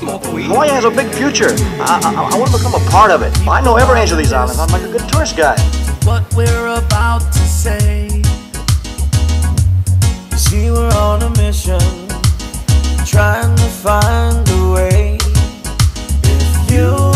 I don't smoke weed. Hawaii has a big future. I, I, I want to become a part of it. I know every inch of these islands. I'm like a good tourist guy. what we're about to say. You see, we're on a mission, trying to find a way. If you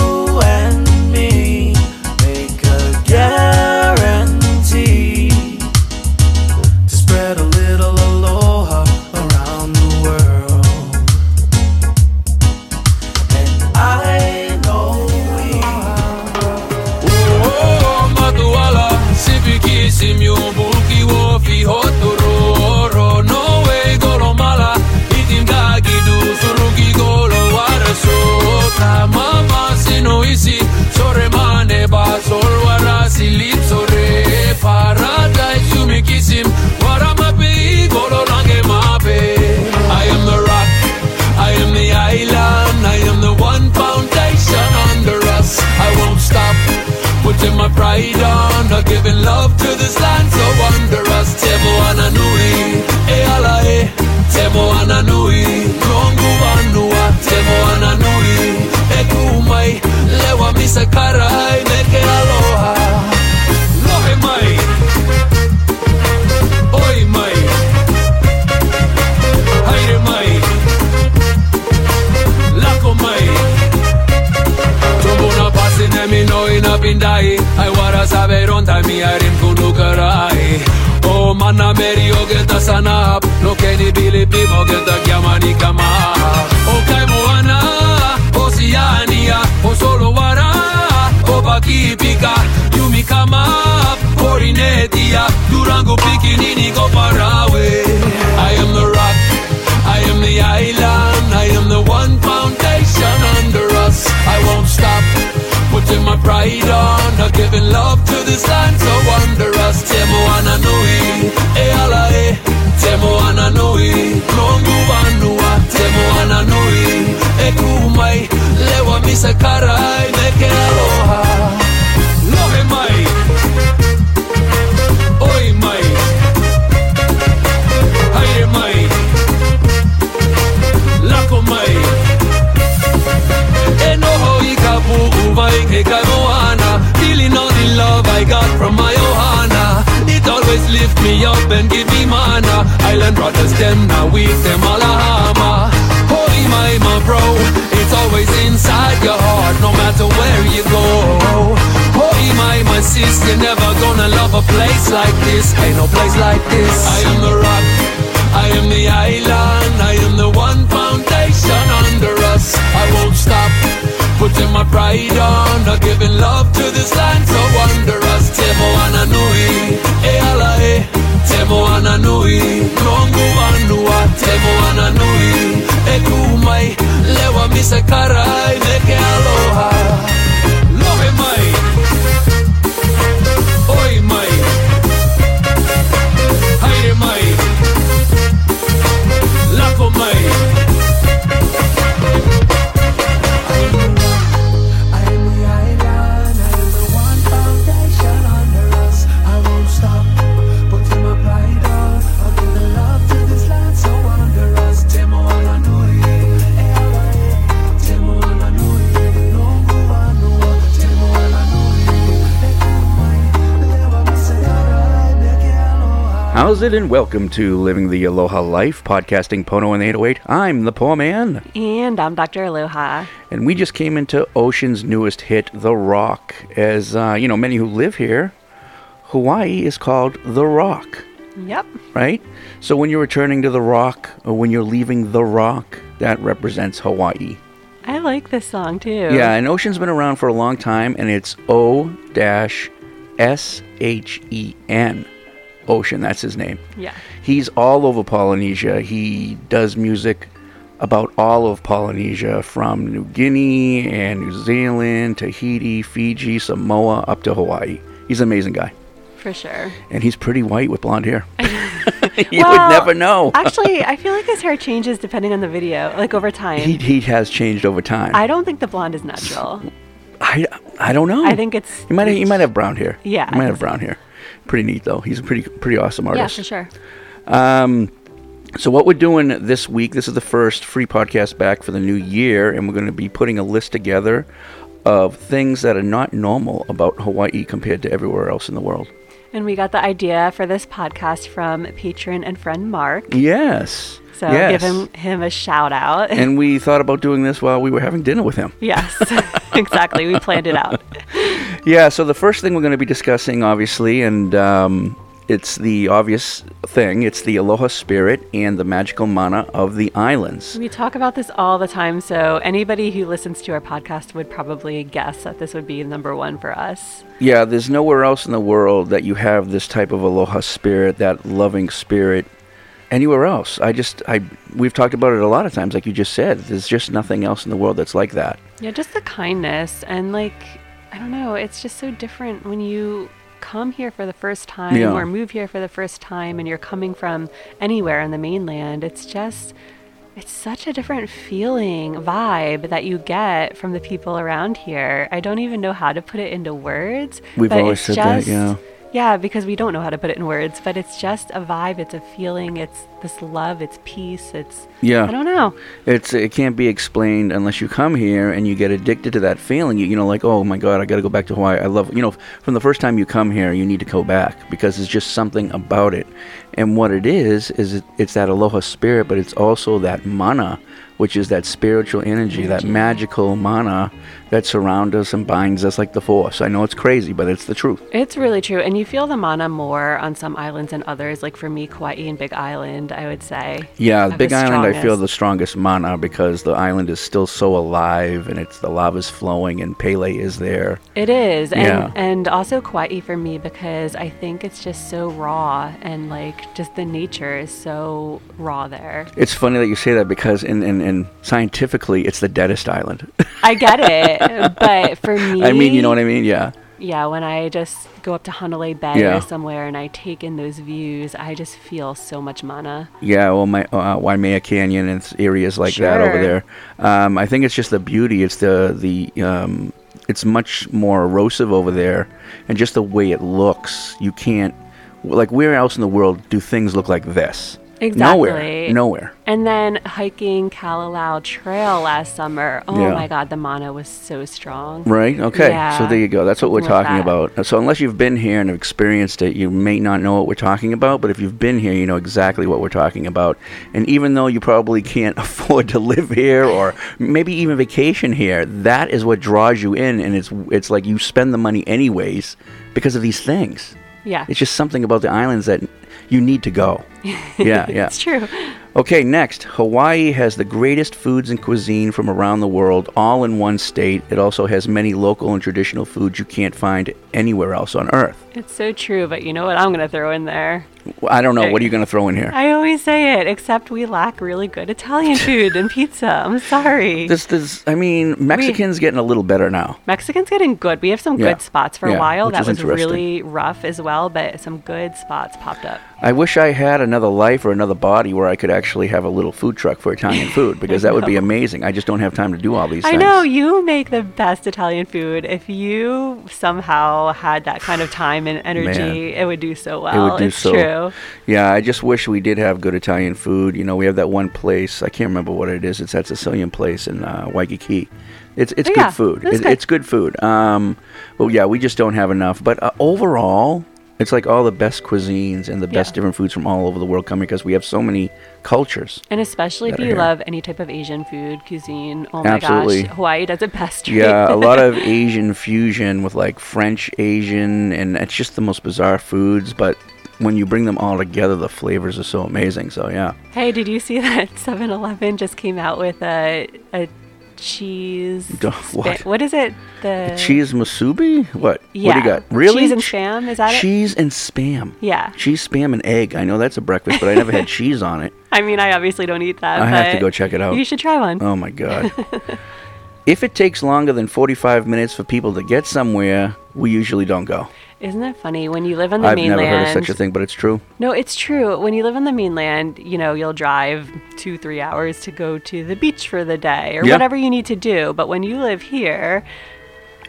Durango go I am the rock I am the island, I am the one foundation under us. I won't stop, putting my pride on, giving love to this land so wondrous. Temo ananui, e ala e, temo ananui, longu vanua, temo ananui, e kumai, lewa misakarai, meke a place like this. Ain't no place like this. I am the rock. I am the island, I am the one foundation under us. I won't stop, putting my pride on, not giving love to this land so wondrous. Temo ananui, e ala e, temo ananui, longu anua, temo ananui, e kumai, lewa misakarai, meke aloha. How's it and welcome to Living the Aloha Life, podcasting Pono in the 808. I'm the Poor Man, And I'm Dr. Aloha. and we just came into O-Shen's newest hit, The Rock. As uh, you know, many who live here, Hawaii is called The Rock, Yep. right? So when you're returning to The Rock or when you're leaving The Rock, that represents Hawaii. I like this song too. Yeah, and O-Shen's been around for a long time, and it's O dash S H E N. O-Shen, that's his name. Yeah. He's all over Polynesia. He does music about all of Polynesia, from New Guinea and New Zealand, Tahiti, Fiji, Samoa, up to Hawaii. He's an amazing guy, For sure. and he's pretty white with blonde hair. you Well, would never know. Actually, I feel like his hair changes depending on the video, like over time. he he has changed over time. I don't think the blonde is natural. I, I don't know. I think it's. you might you might have brown hair. Yeah, you might have brown hair. Pretty neat though. He's a pretty pretty awesome artist. Yeah, for sure. Um, so what we're doing this week, this is the first free podcast back for the new year, and we're going to be putting a list together of things that are not normal about Hawaii compared to everywhere else in the world. And we got the idea for this podcast from patron and friend Mark. Yes. So yes. give him him a shout out. and we thought about doing this while we were having dinner with him. yes, exactly. We planned it out. Yeah, so the first thing we're going to be discussing, obviously, and um, it's the obvious thing it's the aloha spirit and the magical mana of the islands. We talk about this all the time, so anybody who listens to our podcast would probably guess that this would be number one for us. Yeah, there's nowhere else in the world that you have this type of aloha spirit, that loving spirit, anywhere else. I just, I, we've talked about it a lot of times, like you just said. There's just nothing else in the world that's like that. Yeah, just the kindness and like I don't know, it's just so different when you come here for the first time Yeah. or move here for the first time and you're coming from anywhere on the mainland. It's just it's such a different feeling, vibe that you get from the people around here. I don't even know how to put it into words. We've but always said that, yeah. Yeah, because we don't know how to put it in words, but it's just a vibe, it's a feeling, it's this love, it's peace, it's Yeah. I don't know. It's it can't be explained unless you come here and you get addicted to that feeling. You, you know, like oh my god, I got to go back to Hawaii. I love you know from the first time you come here, you need to go back because it's just something about it. And what it is is it, it's that aloha spirit, but it's also that mana, which is that spiritual energy, that magical mana that surrounds us and binds us like the force. I know it's crazy, but it's the truth. It's really true. And you feel the mana more on some islands than others. Like for me, Kauai and Big Island, I would say. Yeah, Big Island, I feel the strongest mana because the island is still so alive and it's the lava's flowing and Pele is there. It is. And, Yeah. and also Kauai for me because I think it's just so raw and like just the nature is so raw there. It's funny that you say that because in, in, in scientifically it's the deadest island. I get it. but for me. I mean, you know what I mean? Yeah. Yeah, when I just go up to Hanalei Bay Yeah. or somewhere and I take in those views, I just feel so much mana. Yeah, well, my uh, Waimea Canyon and areas like that over there. Um, I think it's just the beauty. It's the the um, it's much more erosive over there, and just the way it looks. You can't like where else in the world do things look like this? Nowhere. Exactly. Nowhere. And then hiking Kalalau Trail last summer. Oh Yeah. my God, the mana was so strong. Right. Okay. Yeah. So there you go. That's what we're talking about. So unless you've been here and have experienced it, you may not know what we're talking about. But if you've been here, you know exactly what we're talking about. And even though you probably can't afford to live here or maybe even vacation here, that is what draws you in, and it's it's like you spend the money anyways because of these things. Yeah. It's just something about the islands that you need to go. Yeah. Yeah. It's true. Okay, next. Hawaii has the greatest foods and cuisine from around the world, all in one state. It also has many local and traditional foods you can't find anywhere else on Earth. It's so true, but you know what I'm going to throw in there? I don't know. What are you going to throw in here? I always say it, except we lack really good Italian food and pizza. I'm sorry. This, this, I mean, Mexicans getting a little better now. Mexican's getting good. We have some Yeah. good spots for Yeah, a while. That was really rough as well, but some good spots popped up. I wish I had another life or another body where I could actually have a little food truck for Italian food because that would be amazing. I just don't have time to do all these things. I things. know you make the best Italian food. If you somehow had that kind of time and energy, it would do so well. it would do it's so. true. Yeah, I just wish we did have good Italian food. You know, we have that one place. I can't remember what it is. It's that Sicilian place in uh, Waikiki. It's it's Oh, good yeah, food. that's It, good. It's good food. Um, but yeah, we just don't have enough. But uh, overall, it's like all the best cuisines and the best different foods from all over the world coming because we have so many cultures. And especially if you here. love any type of Asian food, cuisine. Oh my gosh, Hawaii does it best. Yeah, a lot of Asian fusion with like French Asian, and it's just the most bizarre foods. But when you bring them all together, the flavors are so amazing. So yeah. Hey, did you see that 7-Eleven just came out with a, a cheese. Duh, spa- what? What is it? The Cheese musubi? What? What do you got? Really? Cheese and spam, is that it? Cheese and spam. Yeah. Cheese, spam, and egg. I know that's a breakfast, but I never had cheese on it. I mean, I obviously don't eat that. I have to go check it out. You should try one. Oh my god. if it takes longer than 45 minutes for people to get somewhere, we usually don't go. Isn't it funny when you live on the I've mainland? never heard of such a thing, but it's true. No, it's true. When you live on the mainland, you know, you'll drive two, three hours to go to the beach for the day or Yeah. whatever you need to do. But when you live here,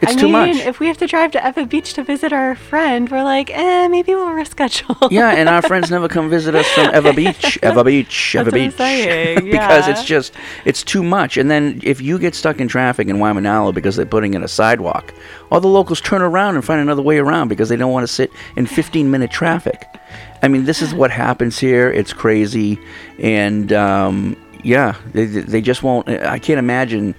It's I too mean, much. if we have to drive to Ewa Beach to visit our friend, we're like, eh, maybe we'll reschedule. yeah, and our friends never come visit us from Ewa Beach, Ewa Beach, Ewa That's what I'm Beach, saying, because it's just it's too much. And then if you get stuck in traffic in Waimanalo because they're putting in a sidewalk, all the locals turn around and find another way around because they don't want to sit in 15 minute traffic. I mean, this is what happens here. It's crazy, and um, yeah, they they just won't. I can't imagine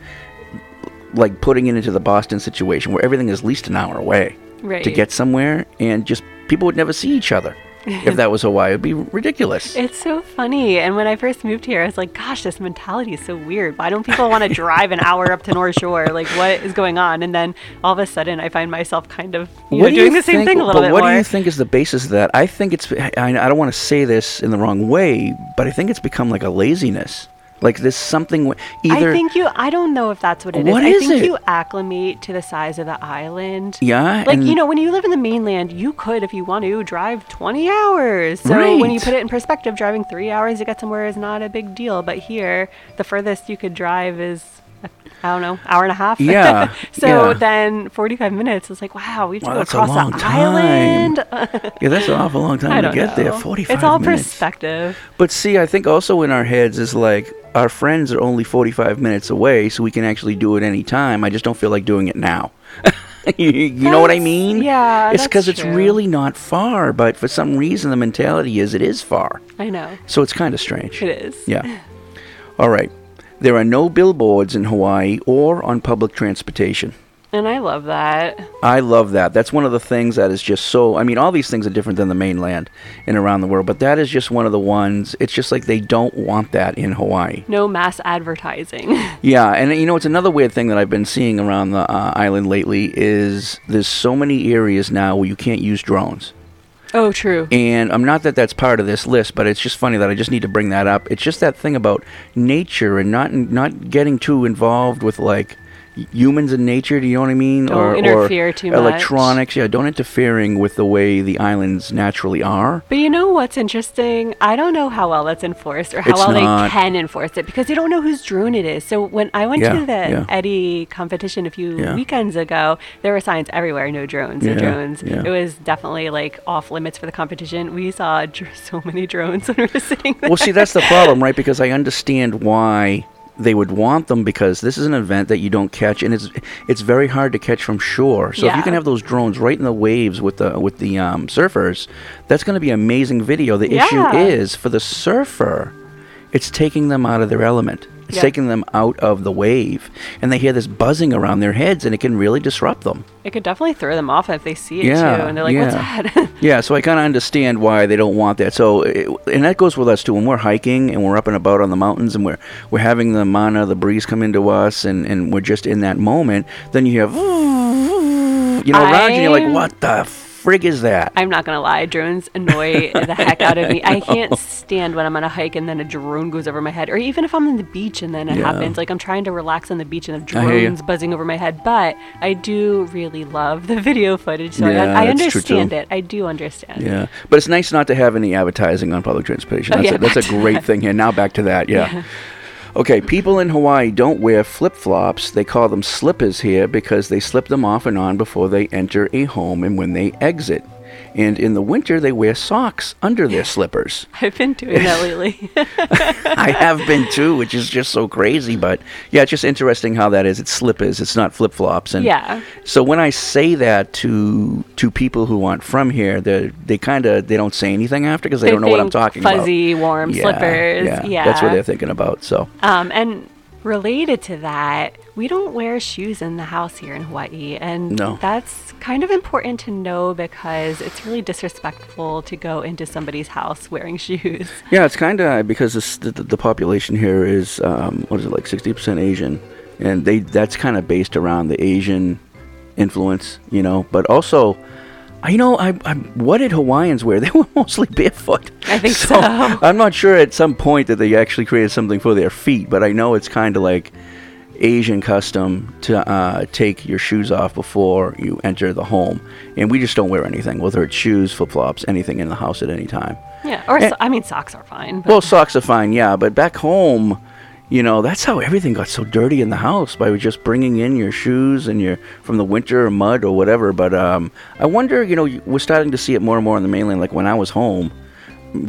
like putting it into the Boston situation where everything is at least an hour away to get somewhere, and just people would never see each other. if that was Hawaii, it'd be ridiculous. It's so funny. And when I first moved here, I was like, gosh, this mentality is so weird. Why don't people want to drive an hour up to North Shore? Like, what is going on? And then all of a sudden, I find myself kind of you know, do doing the same thing a little but bit what more. do you think is the basis of that? I think it's. I, I don't want to say this in the wrong way, but I think it's become like a laziness. Like there's something. Either I think you. I don't know if that's what it is. What I think it? you acclimate to the size of the island. Yeah, Like you know, when you live in the mainland, you could, if you want to, drive 20 hours. So when you put it in perspective, driving three hours to get somewhere is not a big deal. But here, the furthest you could drive is. I don't know, hour and a half. Yeah, so yeah. then 45 minutes is like, wow, we have to Wow, go that's a across long the island. yeah, that's an awful long time to get there. Forty-five It's all minutes. perspective. But see, I think also in our heads is like our friends are only 45 minutes away, so we can actually do it any time. I just don't feel like doing it now. you you know what I mean? yeah, It's because it's really not far, but for some reason the mentality is it is far. I know. So it's kind of strange. It is. Yeah. All right. There are no billboards in Hawaii or on public transportation. And I love that. I love that. That's one of the things that is just so. I mean, all these things are different than the mainland and around the world, but that is just one of the ones. It's just like they don't want that in Hawaii. No mass advertising. Yeah, and you know, it's another weird thing that I've been seeing around the uh, island lately is there's so many areas now where you can't use drones. oh, true. And I'm not that that's part of this list, but it's just funny that I just need to bring that up. It's just that thing about nature and not not getting too involved with like humans in nature. Do you know what I mean? Don't interfere too much. Electronics, yeah. Don't interfering with the way the islands naturally are. But you know what's interesting? I don't know how well that's enforced or how It's well they can enforce it because they don't know whose drone it is. So when I went Yeah, to the yeah. Eddie competition a few Yeah. weekends ago, there were signs everywhere: no drones, no drones. It was definitely like off limits for the competition. We saw dr- so many drones when we were sitting there. Well, see, that's the problem, right? Because I understand why they would want them because this is an event that you don't catch, and it's it's very hard to catch from shore. So if you can have those drones right in the waves with the with the um, surfers, that's going to be amazing video. The Yeah. issue is for the surfer, it's taking them out of their element. It's taking them out of the wave, and they hear this buzzing around their heads, and it can really disrupt them. it could definitely throw them off if they see it Yeah, too, and they're like, "What's yeah. that?" Yeah, so I kind of understand why they don't want that. So, it, and that goes with us too. When we're hiking and we're up and about on the mountains and we're we're having the mana, the breeze come into us, and and we're just in that moment. Then you have, you know, around you, and you're like, what the frig is that? I'm not gonna lie, drones annoy the heck out of me. I can't stand when I'm on a hike and then a drone goes over my head, or even if I'm on the beach and then it Yeah. happens. Like I'm trying to relax on the beach and the I drones buzzing over my head. But I do really love the video footage, so Yeah, I, I that's true, too. understand it. I do understand. Yeah, but it's nice not to have any advertising on public transportation. Oh, That's, yeah, a, that's a great that. thing here. Now back to that. Yeah. Okay, people in Hawaii don't wear flip flops. They call them slippers here because they slip them off and on before they enter a home and when they exit. And in the winter, they wear socks under their slippers. I've been doing that lately. I have been too, which is just so crazy. But yeah, it's just interesting how that is. It's slippers. It's not flip flops. And Yeah. So when I say that to to people who aren't from here, they they kind of they don't say anything after because they, They don't know what I'm talking about. fuzzy, warm Yeah, slippers. Yeah, Yeah. that's what they're thinking about. So Um, and related to that, we don't wear shoes in the house here in Hawaii. And No. that's kind of important to know because it's really disrespectful to go into somebody's house wearing shoes. yeah, it's kind of because this, the, the population here is um, what is it like 60% Asian. and they that's kind of based around the Asian influence, you know. But also, you know, I, I what did Hawaiians wear? They were mostly barefoot. I think so. I'm not sure at some point that they actually created something for their feet, but I know it's kind of like Asian custom to uh, take your shoes off before you enter the home, and we just don't wear anything, whether it's shoes, flip flops, anything in the house at any time. Yeah, or Eh. so, I mean, socks are fine. But Well, socks are fine, yeah, but back home, you know, that's how everything got so dirty in the house by just bringing in your shoes and your from the winter or mud or whatever. But um, I wonder, you know, we're starting to see it more and more on the mainland. Like when I was home,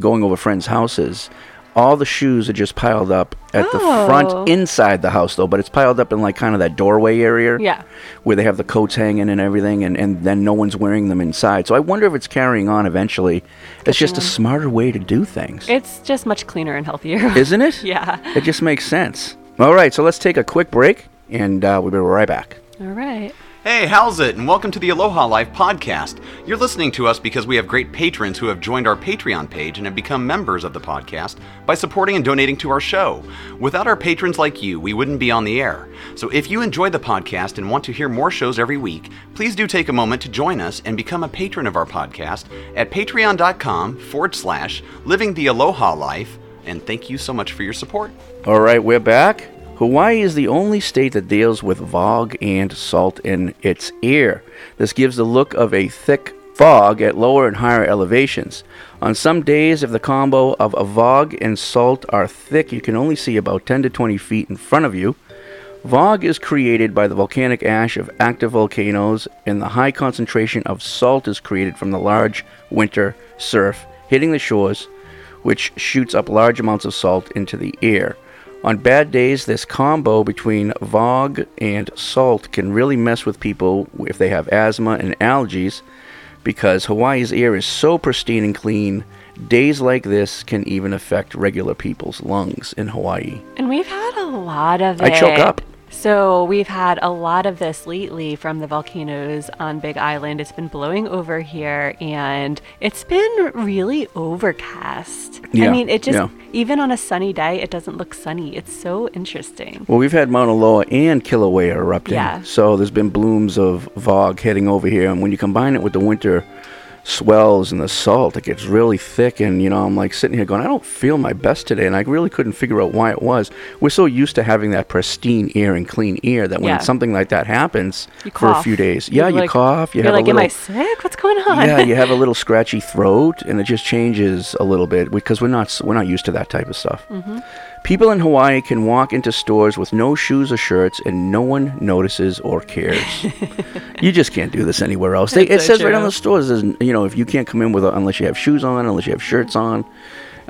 going over friends' houses, all the shoes are just piled up at the Oh. front inside the house, though. But it's piled up in like kind of that doorway area yeah, where they have the coats hanging and everything, and, and then no one's wearing them inside. So I wonder if it's carrying on eventually. It's just a smarter way to do things. it's just much cleaner and healthier. Isn't it? yeah. It just makes sense. All right, so let's take a quick break, and uh, we'll be right back. All right. Hey, how's it? And welcome to the Aloha Life podcast. You're listening to us because we have great patrons who have joined our Patreon page and have become members of the podcast by supporting and donating to our show. Without our patrons like you, we wouldn't be on the air. So if you enjoy the podcast and want to hear more shows every week, please do take a moment to join us and become a patron of our podcast at patreon.com forward slash living the Aloha Life. And thank you so much for your support. All right, we're back. Hawaii is the only state that deals with fog and salt in its air. This gives the look of a thick fog at lower and higher elevations. On some days, if the combo of a fog and salt are thick, you can only see about 10 to 20 feet in front of you. Fog is created by the volcanic ash of active volcanoes, and the high concentration of salt is created from the large winter surf hitting the shores, which shoots up large amounts of salt into the air. On bad days, this combo between fog and salt can really mess with people if they have asthma and allergies because Hawaii's air is so pristine and clean. Days like this can even affect regular people's lungs in Hawaii. And we've had a lot of I it. choke up. So we've had a lot of this lately from the volcanoes on Big Island. It's been blowing over here and it's been really overcast. Yeah, I mean, it just, yeah. even on a sunny day, it doesn't look sunny. It's so interesting. Well, we've had Mauna Loa and Kilauea erupting. Yeah. So there's been blooms of fog heading over here. And when you combine it with the winter swells and the salt, it gets really thick. And, you know, I'm like sitting here going, I don't feel my best today. And I really couldn't figure out why it was. We're so used to having that pristine air and clean air that when Yeah. something like that happens You for a few days, You're yeah, you like- cough. You You're have like, a am little, I sick? What's going on? yeah, you have a little scratchy throat, and it just changes a little bit because we're not we're not used to that type of stuff. Mm-hmm. People in Hawaii can walk into stores with no shoes or shirts, and no one notices or cares. you just can't do this anywhere else. They, it so says right on the stores, you know, if you can't come in with a, unless you have shoes on, unless you have shirts on.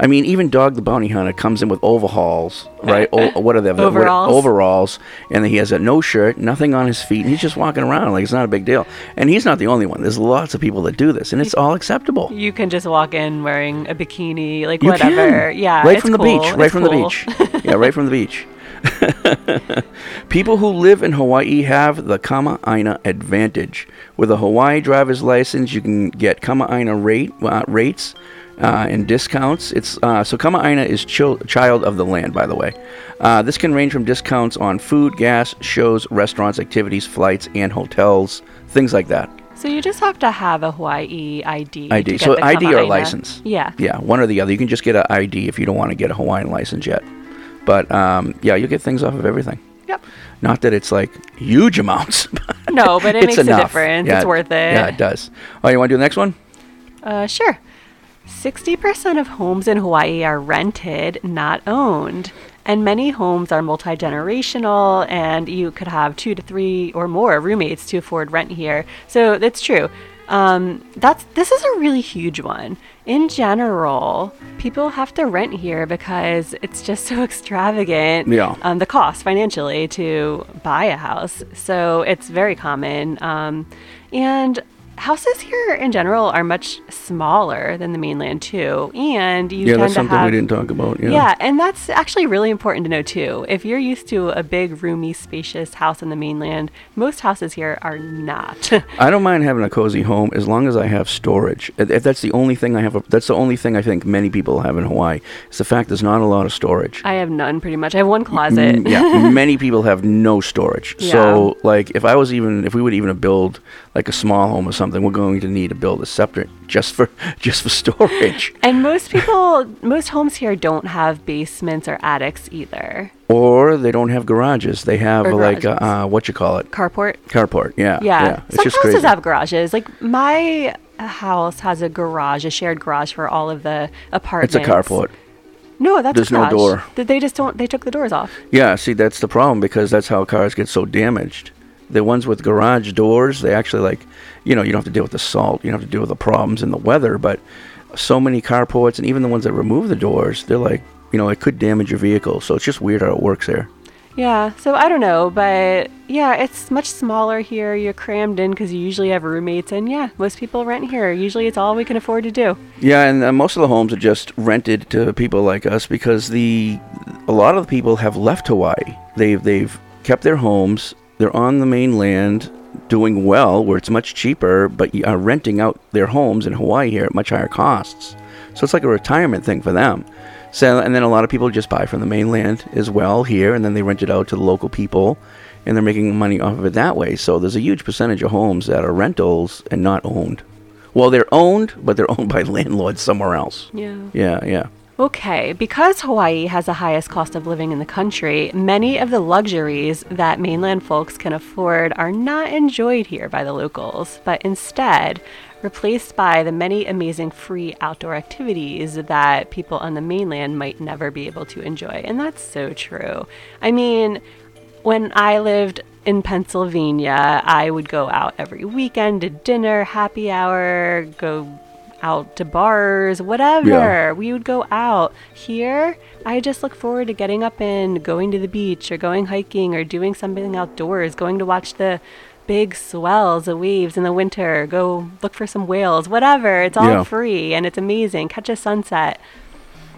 I mean, even Dog the Bounty Hunter comes in with overhauls, right? o- what are they? what- Overalls. overalls, and he has a no shirt, nothing on his feet, and he's just walking around like it's not a big deal. And he's not the only one. There's lots of people that do this, and it's all acceptable. You can just walk in wearing a bikini, like You whatever. can. Yeah, right it's from the cool. beach. Right It's from cool. the beach. yeah, right from the beach. People who live in Hawaii have the Kama'aina advantage. With a Hawaii driver's license, you can get Kama'aina rate uh, rates uh, and discounts. It's uh, so Kama'aina is chil- child of the land, by the way. Uh, this can range from discounts on food, gas, shows, restaurants, activities, flights, and hotels, things like that. So you just have to have a Hawaii ID. ID. So ID or Kama'aina. license. Yeah. Yeah, one or the other. You can just get an ID if you don't want to get a Hawaiian license yet. But um, yeah, you get things off of everything. Yep. Not that it's like huge amounts. No, but it makes a difference. Yeah, It's worth it. Yeah, it does. Oh, you want to do the next one? Uh, sure. 60% of homes in Hawaii are rented, not owned. And many homes are multi generational, and you could have two to three or more roommates to afford rent here. So that's true. Um, that's this is a really huge one. In general, people have to rent here because it's just so extravagant. Yeah. Um, the cost financially to buy a house, so it's very common. Um, and houses here in general are much smaller than the mainland too, and you yeah, tend that's to something have we didn't talk about. Yeah. yeah, and that's actually really important to know too. If you're used to a big, roomy, spacious house in the mainland, most houses here are not. I don't mind having a cozy home as long as I have storage. If that's the only thing I have, that's the only thing I think many people have in Hawaii. It's the fact there's not a lot of storage. I have none pretty much. I have one closet. Yeah, many people have no storage. Yeah. So, like, if I was even, if we would even build like a small home or something, we're going to need to build a separate just for just for storage. And most people, most homes here don't have basements or attics either. or they don't have garages. They have Or like garages. uh, what you call it, Carport. carport. Yeah, Yeah. It's Some houses crazy. have garages. Like my house has a garage, a shared garage for all of the apartments. it's a carport. No, that's There's a no door. They just don't. They took the doors off. Yeah, see, that's the problem because that's how cars get so damaged. The ones with garage doors, they actually like, you know, you don't have to deal with the salt, you don't have to deal with the problems in the weather, but so many carports and even the ones that remove the doors, they're like, you know, it could damage your vehicle. So it's just weird how it works there. Yeah. So I don't know, but yeah, it's much smaller here. You're crammed in because you usually have roommates, and yeah, most people rent here. Usually, it's all we can afford to do. Yeah, and uh, most of the homes are just rented to people like us because the a lot of the people have left Hawaii. They've they've kept their homes. They're on the mainland, doing well, where it's much cheaper, but are renting out their homes in Hawaii here at much higher costs. So it's like a retirement thing for them. So and then a lot of people just buy from the mainland as well here, and then they rent it out to the local people, and they're making money off of it that way. So there's a huge percentage of homes that are rentals and not owned. Well, they're owned, but they're owned by landlords somewhere else. Yeah. Yeah, yeah. Okay, because Hawaii has the highest cost of living in the country, many of the luxuries that mainland folks can afford are not enjoyed here by the locals, but instead replaced by the many amazing free outdoor activities that people on the mainland might never be able to enjoy. And that's so true. I mean, when I lived in Pennsylvania, I would go out every weekend to dinner, happy hour, go out to bars, whatever. Yeah. We would go out. Here, I just look forward to getting up and going to the beach or going hiking or doing something outdoors, going to watch the big swells, the waves in the winter, go look for some whales, whatever. It's all Yeah. free and it's amazing. Catch a sunset.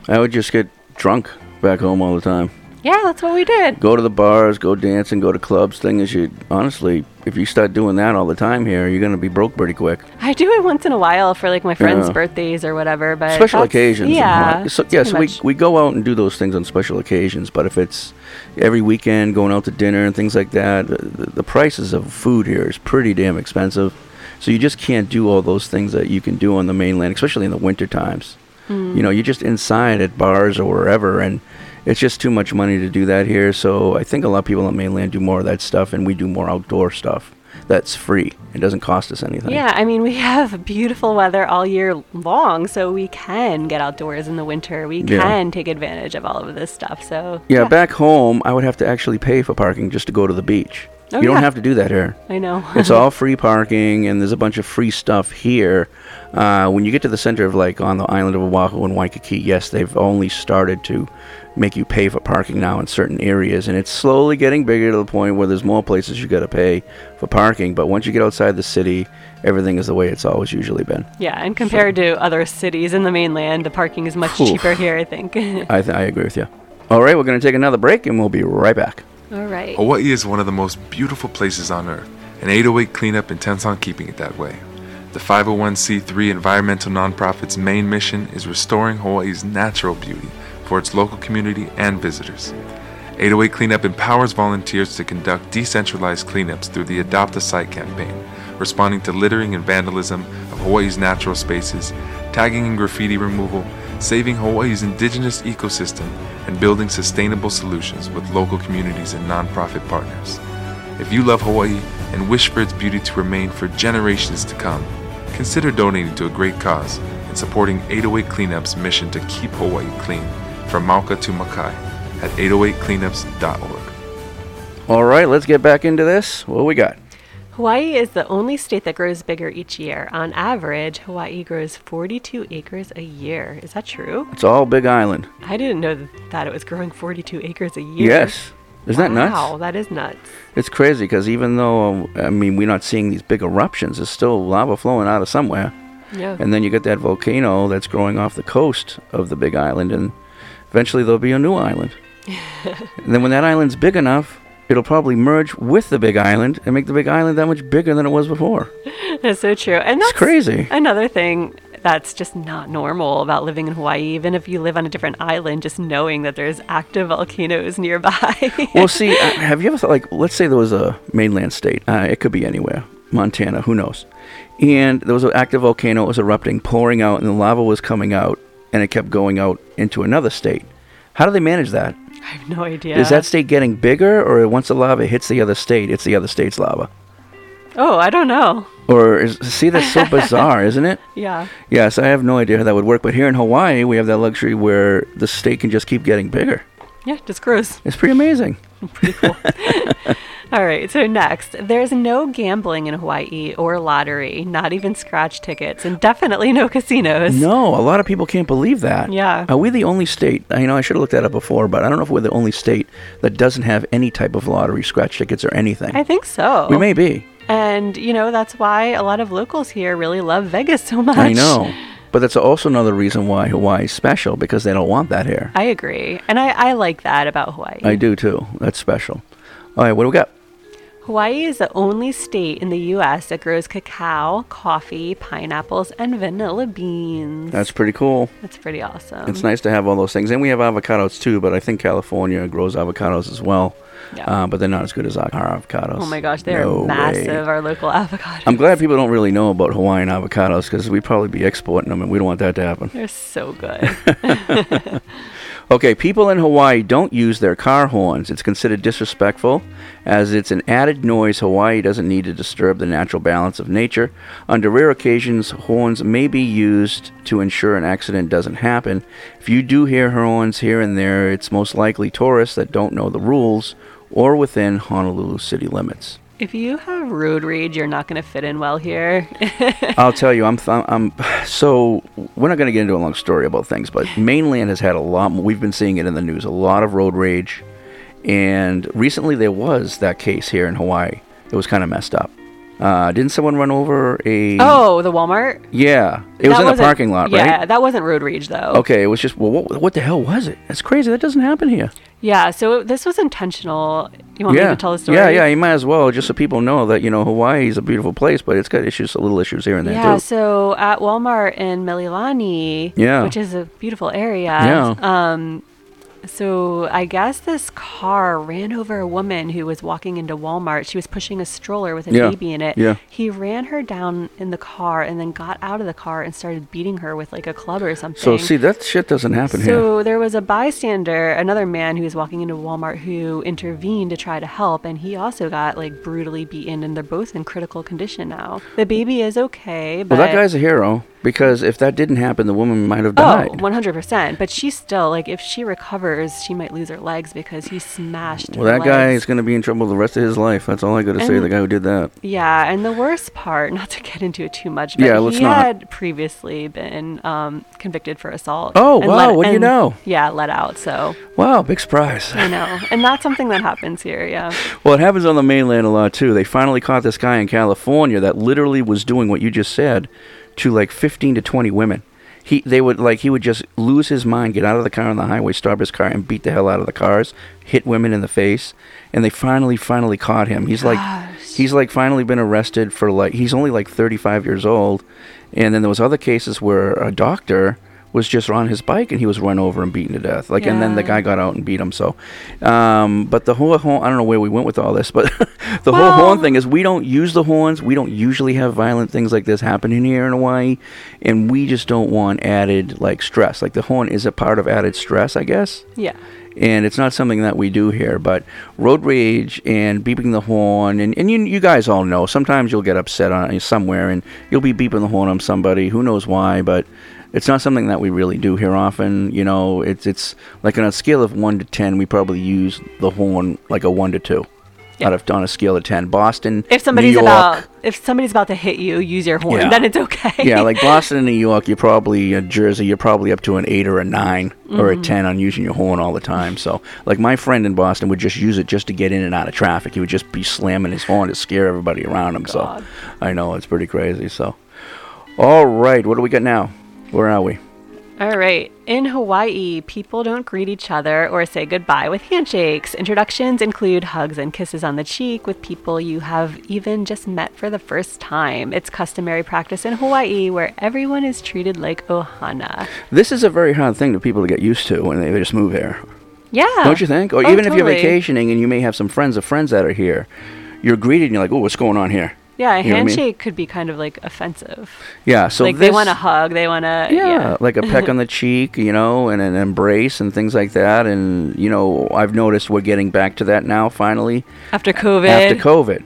I would just get drunk back home all the time. Yeah, that's what we did. Go to the bars, go dancing, go to clubs. Thing is, you honestly, if you start doing that all the time here, you're gonna be broke pretty quick. I do it once in a while for like my friends' Yeah. birthdays or whatever, but special occasions. Yeah. So, yeah, so we, much- we go out and do those things on special occasions. But if it's every weekend, going out to dinner and things like that, the, the, the prices of food here is pretty damn expensive. So you just can't do all those things that you can do on the mainland, especially in the winter times. Mm. You know, you're just inside at bars or wherever, and it's just too much money to do that here. So I think a lot of people on mainland do more of that stuff, and we do more outdoor stuff that's free. It doesn't cost us anything. Yeah, I mean, we have beautiful weather all year long, so we can get outdoors in the winter. We Yeah. can take advantage of all of this stuff. So, Yeah, back home, I would have to actually pay for parking just to go to the beach. Oh, you don't have to do that here. I know. it's all free parking, and there's a bunch of free stuff here. Uh, when you get to the center of like on the island of Oahu and Waikiki, yes, they've only started to make you pay for parking now in certain areas, and it's slowly getting bigger to the point where there's more places you got to pay for parking. But once you get outside the city, everything is the way it's always usually been. yeah, and compared to other cities in the mainland, the parking is much Oof. cheaper here, I think. I, th- I agree with you. All right, we're going to take another break, and we'll be right back. all right. Hawaii is one of the most beautiful places on earth, and 808 Cleanup intends on keeping it that way. The 501c3 environmental nonprofit's main mission is restoring Hawaii's natural beauty for its local community and visitors. 808 Cleanup empowers volunteers to conduct decentralized cleanups through the Adopt a Site campaign, responding to littering and vandalism of Hawaii's natural spaces, tagging and graffiti removal, saving Hawaii's indigenous ecosystem, and building sustainable solutions with local communities and nonprofit partners. If you love Hawaii and wish for its beauty to remain for generations to come, consider donating to a great cause and supporting 808 Cleanup's mission to keep Hawaii clean from Mauka to Makai at 808cleanups.org. All right, let's get back into this. What we got? Hawaii is the only state that grows bigger each year. On average, Hawaii grows 42 acres a year. Is that true? It's all Big Island. I didn't know that it was growing 42 acres a year. Yes. Isn't that nuts? Wow, that is nuts. It's crazy because even though I mean we're not seeing these big eruptions, there's still lava flowing out of somewhere. Yeah. And then you get that volcano that's growing off the coast of the big island, and eventually there'll be a new island. and then when that island's big enough, it'll probably merge with the big island and make the big island that much bigger than it was before. That's so true. And that's crazy. Another thing that's just not normal about living in Hawaii, even if you live on a different island, just knowing that there's active volcanoes nearby. well, see, uh, have you ever thought, like, let's say there was a mainland state, uh, it could be anywhere, Montana, who knows? And there was an active volcano, it was erupting, pouring out, and the lava was coming out, and it kept going out into another state. How do they manage that? I have no idea. Is that state getting bigger, or once the lava hits the other state, it's the other state's lava? Oh, I don't know. Or is see that's so bizarre, isn't it? Yeah. Yes, I have no idea how that would work. But here in Hawaii, we have that luxury where the state can just keep getting bigger. Yeah, just grows. It's pretty amazing. Pretty cool. All right, so next, there's no gambling in Hawaii or lottery, not even scratch tickets, and definitely no casinos. No, a lot of people can't believe that. Yeah. Are we the only state? I know I should have looked that up before, but I don't know if we're the only state that doesn't have any type of lottery, scratch tickets, or anything. I think so. We may be. And, you know, that's why a lot of locals here really love Vegas so much. I know. But that's also another reason why Hawaii's special because they don't want that here. I agree. And I, I like that about Hawaii. I do too. That's special. All right, what do we got? Hawaii is the only state in the U.S. that grows cacao, coffee, pineapples, and vanilla beans. That's pretty cool. That's pretty awesome. It's nice to have all those things. And we have avocados too, but I think California grows avocados as well. Yeah. Uh, but they're not as good as our avocados. Oh my gosh, they're No way. massive, our local avocados. I'm glad people don't really know about Hawaiian avocados because we'd probably be exporting them and we don't want that to happen. They're so good. Okay, people in Hawaii don't use their car horns. It's considered disrespectful as it's an added noise Hawaii doesn't need to disturb the natural balance of nature. Under rare occasions, horns may be used to ensure an accident doesn't happen. If you do hear horns here and there, it's most likely tourists that don't know the rules or within Honolulu city limits. if you have road rage, you're not going to fit in well here. I'll tell you, I'm, th- I'm so we're not going to get into a long story about things, but mainland has had a lot. We've been seeing it in the news, a lot of road rage, and recently there was that case here in Hawaii. It was kind of messed up. Uh, didn't someone run over a? oh, the Walmart? yeah, it was That in the parking lot, Yeah, right? Yeah, that wasn't road rage though. Okay, it was just well, what, what the hell was it? That's crazy. That doesn't happen here. Yeah, so this was intentional. You want yeah, me to tell the story? yeah, yeah. You might as well, just so people know that you know Hawaii is a beautiful place, but it's got issues, a little issues here and there Yeah, too. so at Walmart in Mililani, Yeah. which is a beautiful area. Yeah. Um, so I guess this car ran over a woman who was walking into Walmart. She was pushing a stroller with a Yeah. baby in it. Yeah. He ran her down in the car and then got out of the car and started beating her with like a club or something. So see, that shit doesn't happen here. So there was a bystander, another man who was walking into Walmart who intervened to try to help, and he also got like brutally beaten, and they're both in critical condition now. The baby is okay, but Well, that guy's a hero because if that didn't happen, the woman might have oh, died. 100%. But she's still like, if she recovers, she might lose her legs because he smashed. well, that guy is going to be in trouble the rest of his life. That's all I got to say. And- The guy who did that. Yeah, and the worst part, not to get into it too much, but Yeah, let's he not. had previously been um, convicted for assault. Oh, and wow, what do you and- know? Yeah, let out. So Wow, big surprise. I know, and that's something that happens here. Yeah. Well, it happens on the mainland a lot too. They finally caught this guy in California that literally was doing what you just said to like 15 to 20 women. He they would like he would just lose his mind, get out of the car on the highway, stop his car and beat the hell out of the cars, hit women in the face, and they finally finally caught him. He's like he's like finally been arrested for like he's only like 35 years old. And then there was other cases where a doctor was just on his bike and he was run over and beaten to death. Like, and then the guy got out and beat him. So, um, but the whole horn, I don't know where we went with all this, but the whole horn thing is we don't use the horns. We don't usually have violent things like this happening here in Hawaii, and we just don't want added like stress. Like the horn is a part of added stress, I guess Yeah. and it's not something that we do here. But road rage and beeping the horn, and, and you, you guys all know, sometimes you'll get upset on somewhere and you'll be beeping the horn on somebody, who knows why, but it's not something that we really do here often. You know, it's it's like on a scale of one to ten, we probably use the horn like a one to two. out of on a scale of ten. Boston, If somebody's New York, about if somebody's about to hit you, use your horn. Yeah. Then it's okay. yeah, like Boston and New York, you're probably uh, Jersey, you're probably up to an eight or a 9 or a Mhm. ten on using your horn all the time. So, like my friend in Boston would just use it just to get in and out of traffic. He would just be slamming his horn to scare everybody around him. So, I know it's pretty crazy. So, all right, what do we got now? Where are we? All right. In Hawaii, people don't greet each other or say goodbye with handshakes. Introductions include hugs and kisses on the cheek with people you have even just met for the first time. It's customary practice in Hawaii where everyone is treated like ohana. This is a very hard thing for people to get used to when they just move here. Yeah. Don't you think? Or Oh, even if you're vacationing and you may have some friends of friends that are here, you're greeted and you're like, oh, what's going on here? Yeah, a You know what I mean? handshake could be kind of like offensive. Yeah, so like they want a hug, they want to yeah, like a peck on the cheek, you know, and an embrace and things like that. And you know, I've noticed we're getting back to that now. Finally, after COVID. after COVID,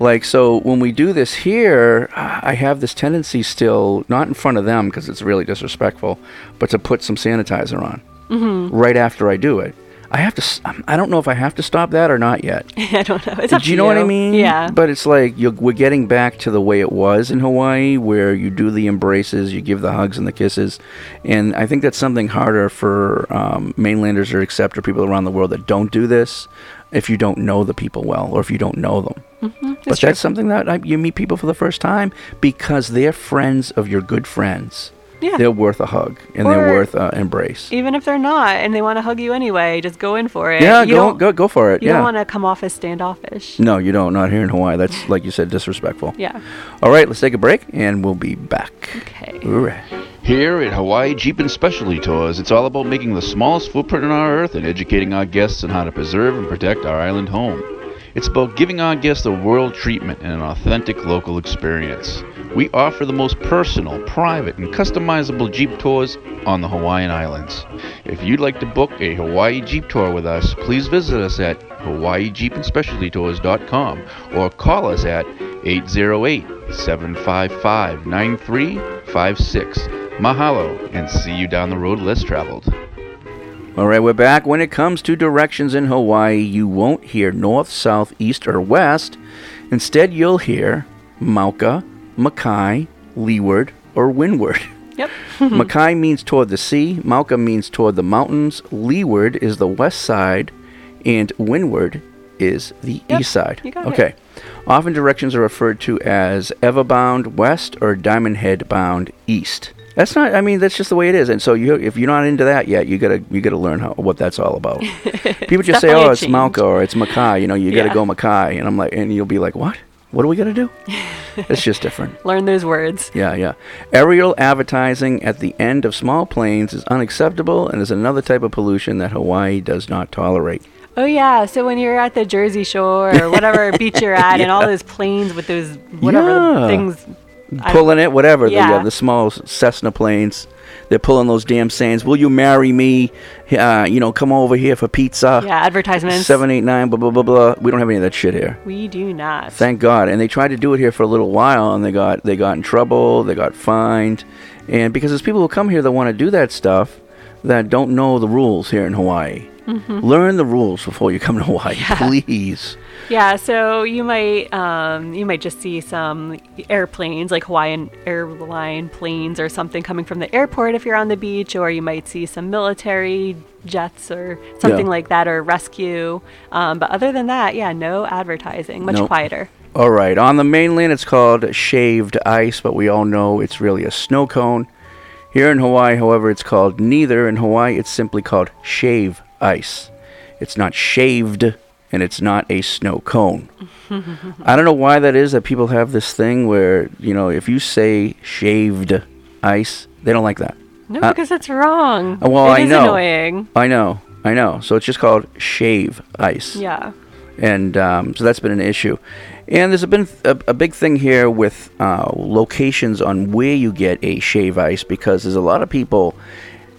like so, when we do this here, I have this tendency still, not in front of them because it's really disrespectful, but to put some sanitizer on Mhm. right after I do it. I have to. I don't know if I have to stop that or not yet. I don't know. It's up Do you know what I mean? Yeah. But it's like you're, we're getting back to the way it was in Hawaii, where you do the embraces, you give the hugs and the kisses, and I think that's something harder for um, mainlanders or accept or people around the world that don't do this. If you don't know the people well, or if you don't know them, Mhm, but that's something that I, you meet people for the first time because they're friends of your good friends. Yeah. They're worth a hug and they're worth an embrace. Even if they're not and they want to hug you anyway, just go in for it. Yeah, You go don't- go go for it. You yeah. don't want to come off as standoffish. no, you don't. Not here in Hawaii. That's like you said, disrespectful. Yeah. All right, let's take a break and we'll be back. Okay. All right. Here at Hawaii Jeep and Specialty Tours, it's all about making the smallest footprint on our earth and educating our guests on how to preserve and protect our island home. It's about giving our guests a world treatment and an authentic local experience. We offer the most personal, private, and customizable Jeep tours on the Hawaiian Islands. If you'd like to book a Hawaii Jeep tour with us, please visit us at hawaiijeepandspecialtytours.com or call us at 808 755 9356. Mahalo and see you down the road less traveled. All right, we're back. When it comes to directions in Hawaii, you won't hear north, south, east, or west. Instead, you'll hear Mauka, Makai, Leeward, or Windward. Yep. Makai means toward the sea, Mauka means toward the mountains, Leeward is the west side, and Windward is the Yep, east side. you got it. okay. Often directions are referred to as Ewa bound west or Diamond Head bound east. That's not. I mean, that's just the way it is. And so, you, if you're not into that yet, you gotta you gotta learn how, what that's all about. People just say, "Oh, it's. Mauka or it's Makai." You know, you Yeah. gotta go Makai, and I'm like, and you'll be like, "What? What are we gonna do?" it's just different. Learn those words. Yeah, yeah. Aerial advertising at the end of small planes is unacceptable and is another type of pollution that Hawaii does not tolerate. Oh yeah, so when you're at the Jersey Shore or whatever beach you're at, and all those planes with those whatever Yeah. things, Pulling it, whatever. The, Yeah. uh, the small Cessna planes. They're pulling those damn sayings. Will you marry me? Uh, you know, come over here for pizza. yeah, advertisements. Seven, eight, nine, blah, blah, blah, blah. We don't have any of that shit here. We do not. Thank God. And they tried to do it here for a little while, and they got they got in trouble. They got fined, and because there's people who come here that want to do that stuff that don't know the rules here in Hawaii. Mhm. Learn the rules before you come to Hawaii, please. Yeah, so you might um, you might just see some airplanes like Hawaiian airline planes or something coming from the airport if you're on the beach, or you might see some military jets or something Yeah. like that, or rescue. Um, but other than that, yeah, no advertising, much Nope. quieter. All right. On the mainland, it's called shaved ice, but we all know it's really a snow cone. Here in Hawaii, however, it's called neither. In Hawaii, it's simply called shave ice. It's not shaved, and it's not a snow cone. I don't know why that is that people have this thing where, you know, if you say shaved ice, they don't like that. No, Uh, because it's wrong. Uh, well, It I is know. annoying. I know. I know. So it's just called shave ice. Yeah. And um, so that's been an issue. And there's been a, a big thing here with uh, locations on where you get a shave ice because there's a lot of people.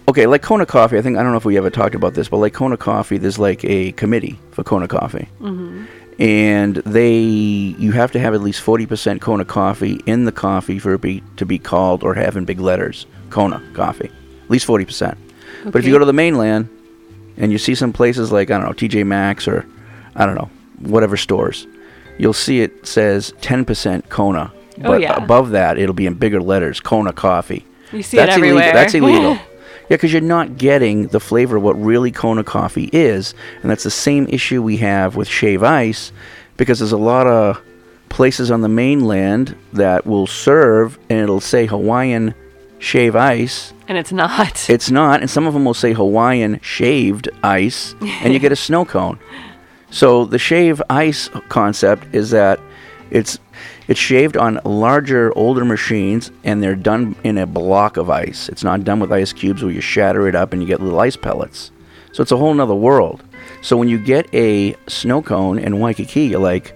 Okay, like Kona Coffee, I think, I don't know if we ever talked about this, but like Kona Coffee, there's like a committee for Kona Coffee. hmm And they, you have to have at least 40% Kona Coffee in the coffee for it be, to be called or have in big letters Kona Coffee. At least 40%. But if you go to the mainland and you see some places like, I don't know, TJ Maxx or, I don't know, whatever stores, you'll see it says 10% Kona. Oh, But yeah. above that, it'll be in bigger letters, Kona coffee. You see it illegal. everywhere. That's illegal. Yeah, because you're not getting the flavor of what really Kona coffee is, and that's the same issue we have with Shave Ice, because there's a lot of places on the mainland that will serve, and it'll say Hawaiian Shave Ice. And it's not. It's not, and some of them will say Hawaiian Shaved Ice, and you get a snow cone. So the shave ice concept is that it's it's shaved on larger, older machines, and they're done in a block of ice. It's not done with ice cubes where you shatter it up and you get little ice pellets. So it's a whole nother world. So when you get a snow cone in Waikiki, you're like,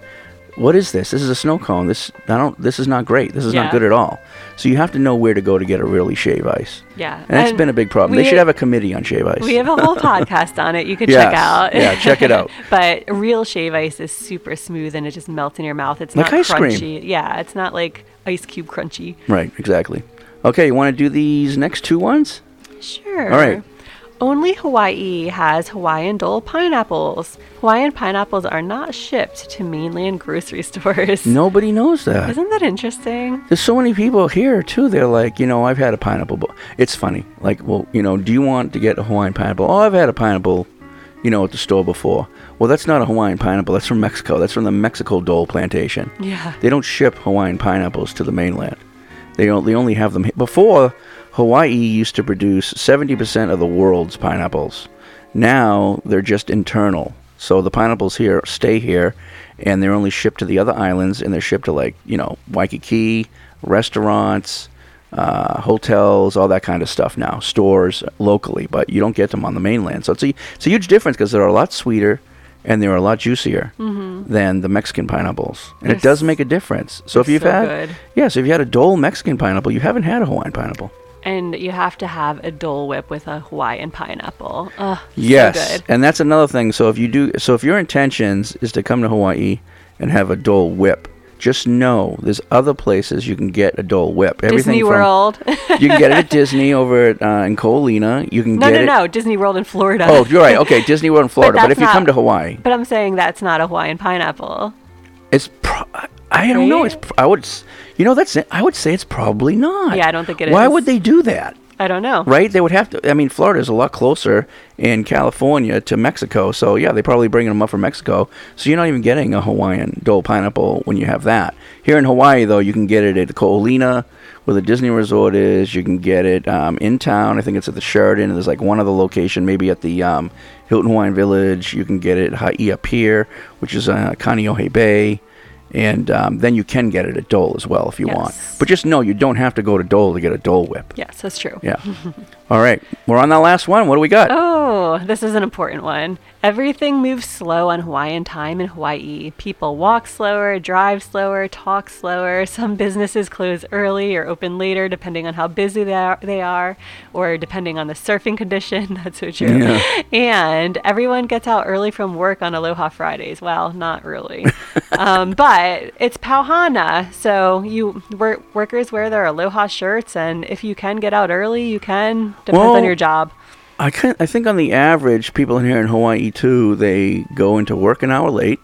"What is this? This is a snow cone. This I don't. This is not great. This is Yeah. not good at all." So you have to know where to go to get a really shave ice. Yeah. and that's And been a big problem. They should have a committee on shave ice. We have a whole podcast on it. You could Yes. check out. Yeah, check it out. but real shave ice is super smooth and it just melts in your mouth. It's Like not ice cream. crunchy. Yeah, it's not like ice cube crunchy. Right, exactly. Okay, you want to do these next two ones? Sure. All right. Only Hawaii has Hawaiian Dole pineapples. Hawaiian pineapples are not shipped to mainland grocery stores. Nobody knows that. Isn't that interesting? There's so many people here too. They're like, you know, I've had a pineapple. But it's funny. Like, well, you know, do you want to get a Hawaiian pineapple? Oh, I've had a pineapple, you know, at the store before. Well, that's not a Hawaiian pineapple. That's from Mexico. That's from the Mexico Dole plantation. Yeah. They don't ship Hawaiian pineapples to the mainland. They only, they only have them he- before. Hawaii used to produce 70% of the world's pineapples. Now they're just internal. So the pineapples here stay here, and they're only shipped to the other islands, and they're shipped to like you know Waikiki, restaurants, uh, hotels, all that kind of stuff now, stores locally. But you don't get them on the mainland. So it's a it's a huge difference because they're a lot sweeter, and they're a lot juicier Mhm. than the Mexican pineapples, and They're it does make a difference. So if you've so had yes, yeah, so if you had a Dole Mexican pineapple, you haven't had a Hawaiian pineapple. And you have to have a Dole Whip with a Hawaiian pineapple. Ugh, Yes, So good. and that's another thing. So if you do, so if your intentions is to come to Hawaii and have a Dole Whip, just know there's other places you can get a Dole Whip. Disney from- World. you can get it at Disney over at, uh, in Ko'olina. You can No, get no, it. no. Disney World in Florida. Oh, you're right. Okay, Disney World in Florida. But, that's if you come to Hawaii, But I'm saying that's not a Hawaiian pineapple. it's. Pro- I don't know. It's. I would. You know, that's. I would say it's probably not. Yeah, I don't think it Why is. would they do that? I don't know. Right? They would have to. I mean, Florida is a lot closer in California to Mexico. So, yeah, they're probably bringing them up from Mexico. So, you're not even getting a Hawaiian Dole pineapple when you have that. Here in Hawaii, though, you can get it at Ko'olina, where the Disney Resort is. You can get it um, in town. I think it's at the Sheraton. There's like one other location, maybe at the um, Hilton Hawaiian Village. You can get it at He'eia Pier, which is uh, Kaneohe Bay. And um, then you can get it at Dole as well if you want. But just know you don't have to go to Dole to get a Dole Whip. Yes, that's true. Yeah. All right. We're on that last one. What do we got? Oh, this is an important one. Everything moves slow on Hawaiian time in Hawaii. People walk slower, drive slower, talk slower. Some businesses close early or open later depending on how busy they are, they are or depending on the surfing condition. That's so true. Yeah. And everyone gets out early from work on Aloha Fridays. Well, not really. um, but it's Pauhana. So you wor- workers wear their Aloha shirts and if you can get out early, you can. Depends on Well, your job. I can I think on the average, people in here in Hawaii too, they go into work an hour late.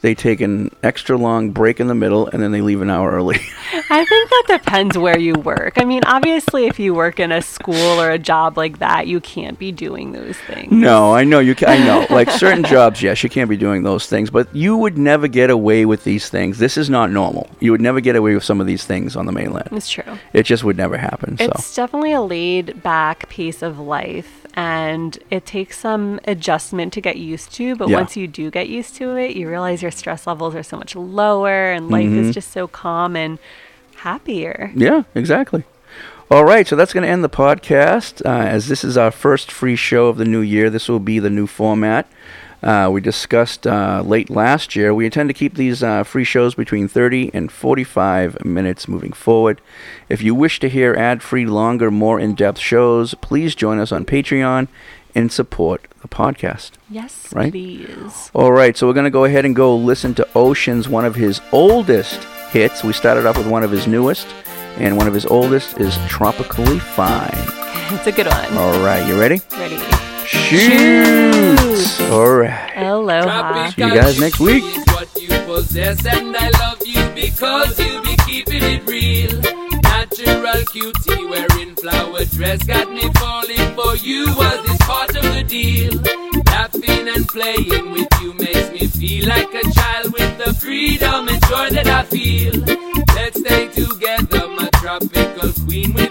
They take an extra long break in the middle, and then they leave an hour early. I think that depends where you work. I mean, obviously, if you work in a school or a job like that, you can't be doing those things. no, I know you. Can, I know, like certain jobs, yes, you can't be doing those things, but you would never get away with these things. This is not normal. You would never get away with some of these things on the mainland. It's true. It just would never happen. So. It's definitely a laid back piece of life, and it takes some adjustment to get used to. But Yeah. once you do get used to it, you realize your stress levels are so much lower, and life Mhm. is just so calm and happier. Yeah, exactly. All right, so that's going to end the podcast. Uh, as this is our first free show of the new year, this will be the new format. Uh, we discussed uh, late last year. We intend to keep these uh, free shows between 30 and 45 minutes moving forward. If you wish to hear ad free, longer, more in depth shows, please join us on Patreon and support the podcast. Yes, Right? please. All right, so we're going to go ahead and go listen to O-Shen's, one of his oldest hits. We started off with one of his newest, and one of his oldest is Tropically Fine. It's a good one. All right, you ready? Ready. Shoot! All right. Aloha. See you guys next week. What you possess, and I love you because you be keeping it real. Natural cutie wearing flower dress got me falling for you. Was this part of the deal? Laughing and playing with you makes me feel like a child with the freedom and joy that I feel. Let's stay together, my tropical queen.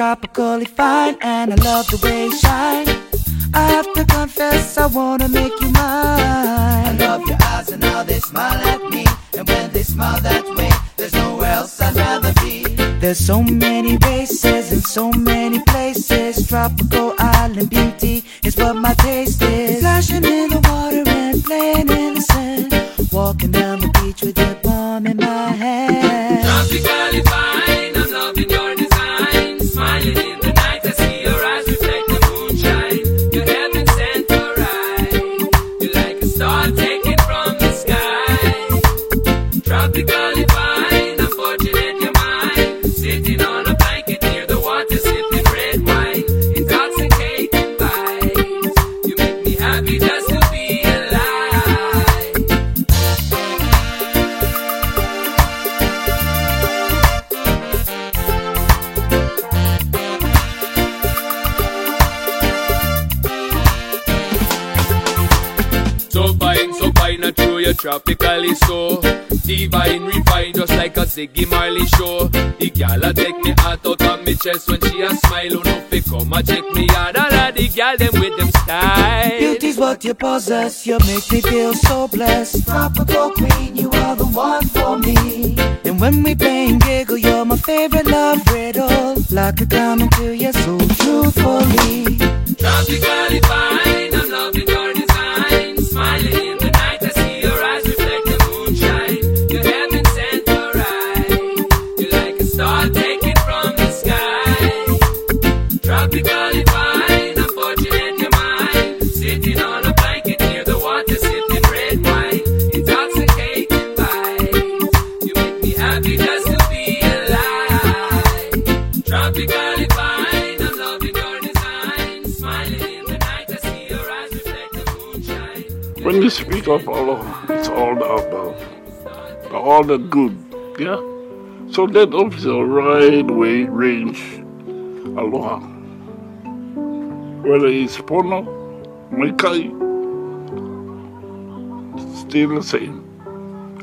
Tropically fine, and I love the way you shine. I have to confess, I wanna make you mine. I love your eyes and how they smile at me. And when they smile that way, there's nowhere else I'd rather be. There's so many races and so many places. Tropical island beauty is what my taste is. What you possess, you make me feel so blessed. Tropical queen, you are the one for me. And when we and giggle, you're my favorite love riddle. Like a coming to you so truthfully. Tropically fine, Speak of it's all the all the good, yeah. So that officer right way range, aloha. Whether it's Pono, Maikai, still the same.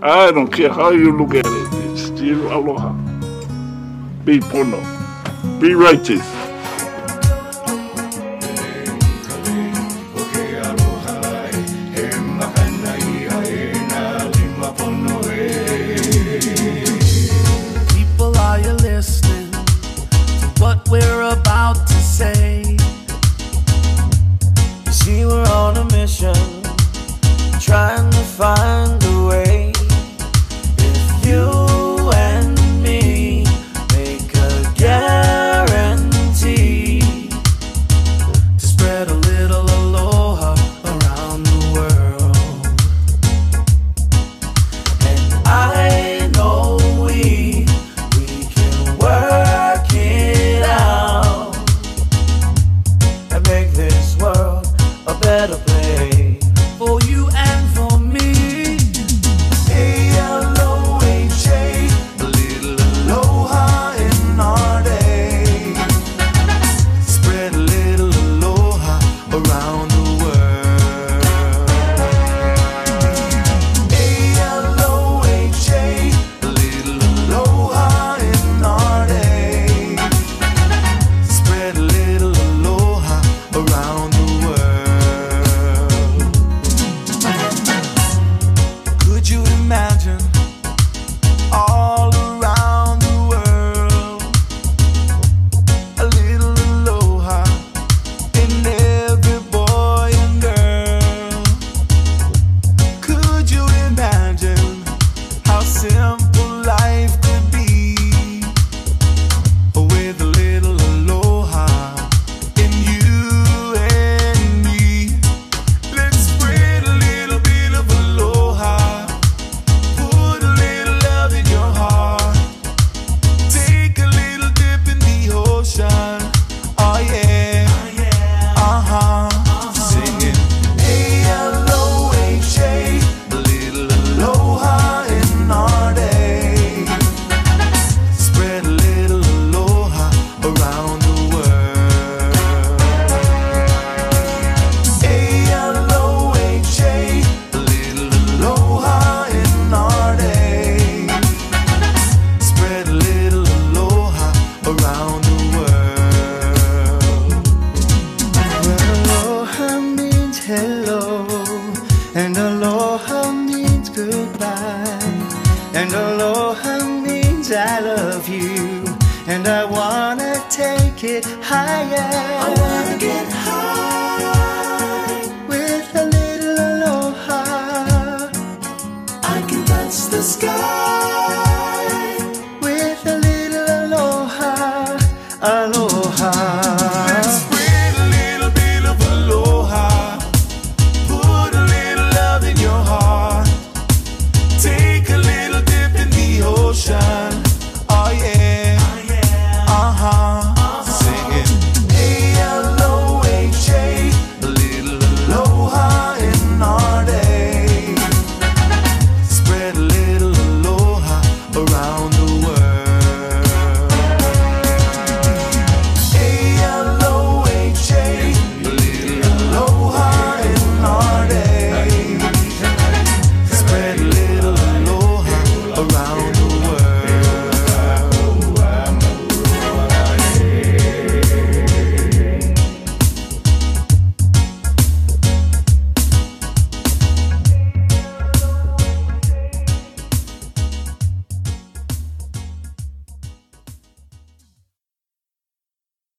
I don't care how you look at it, it's still aloha. Be Pono, be righteous.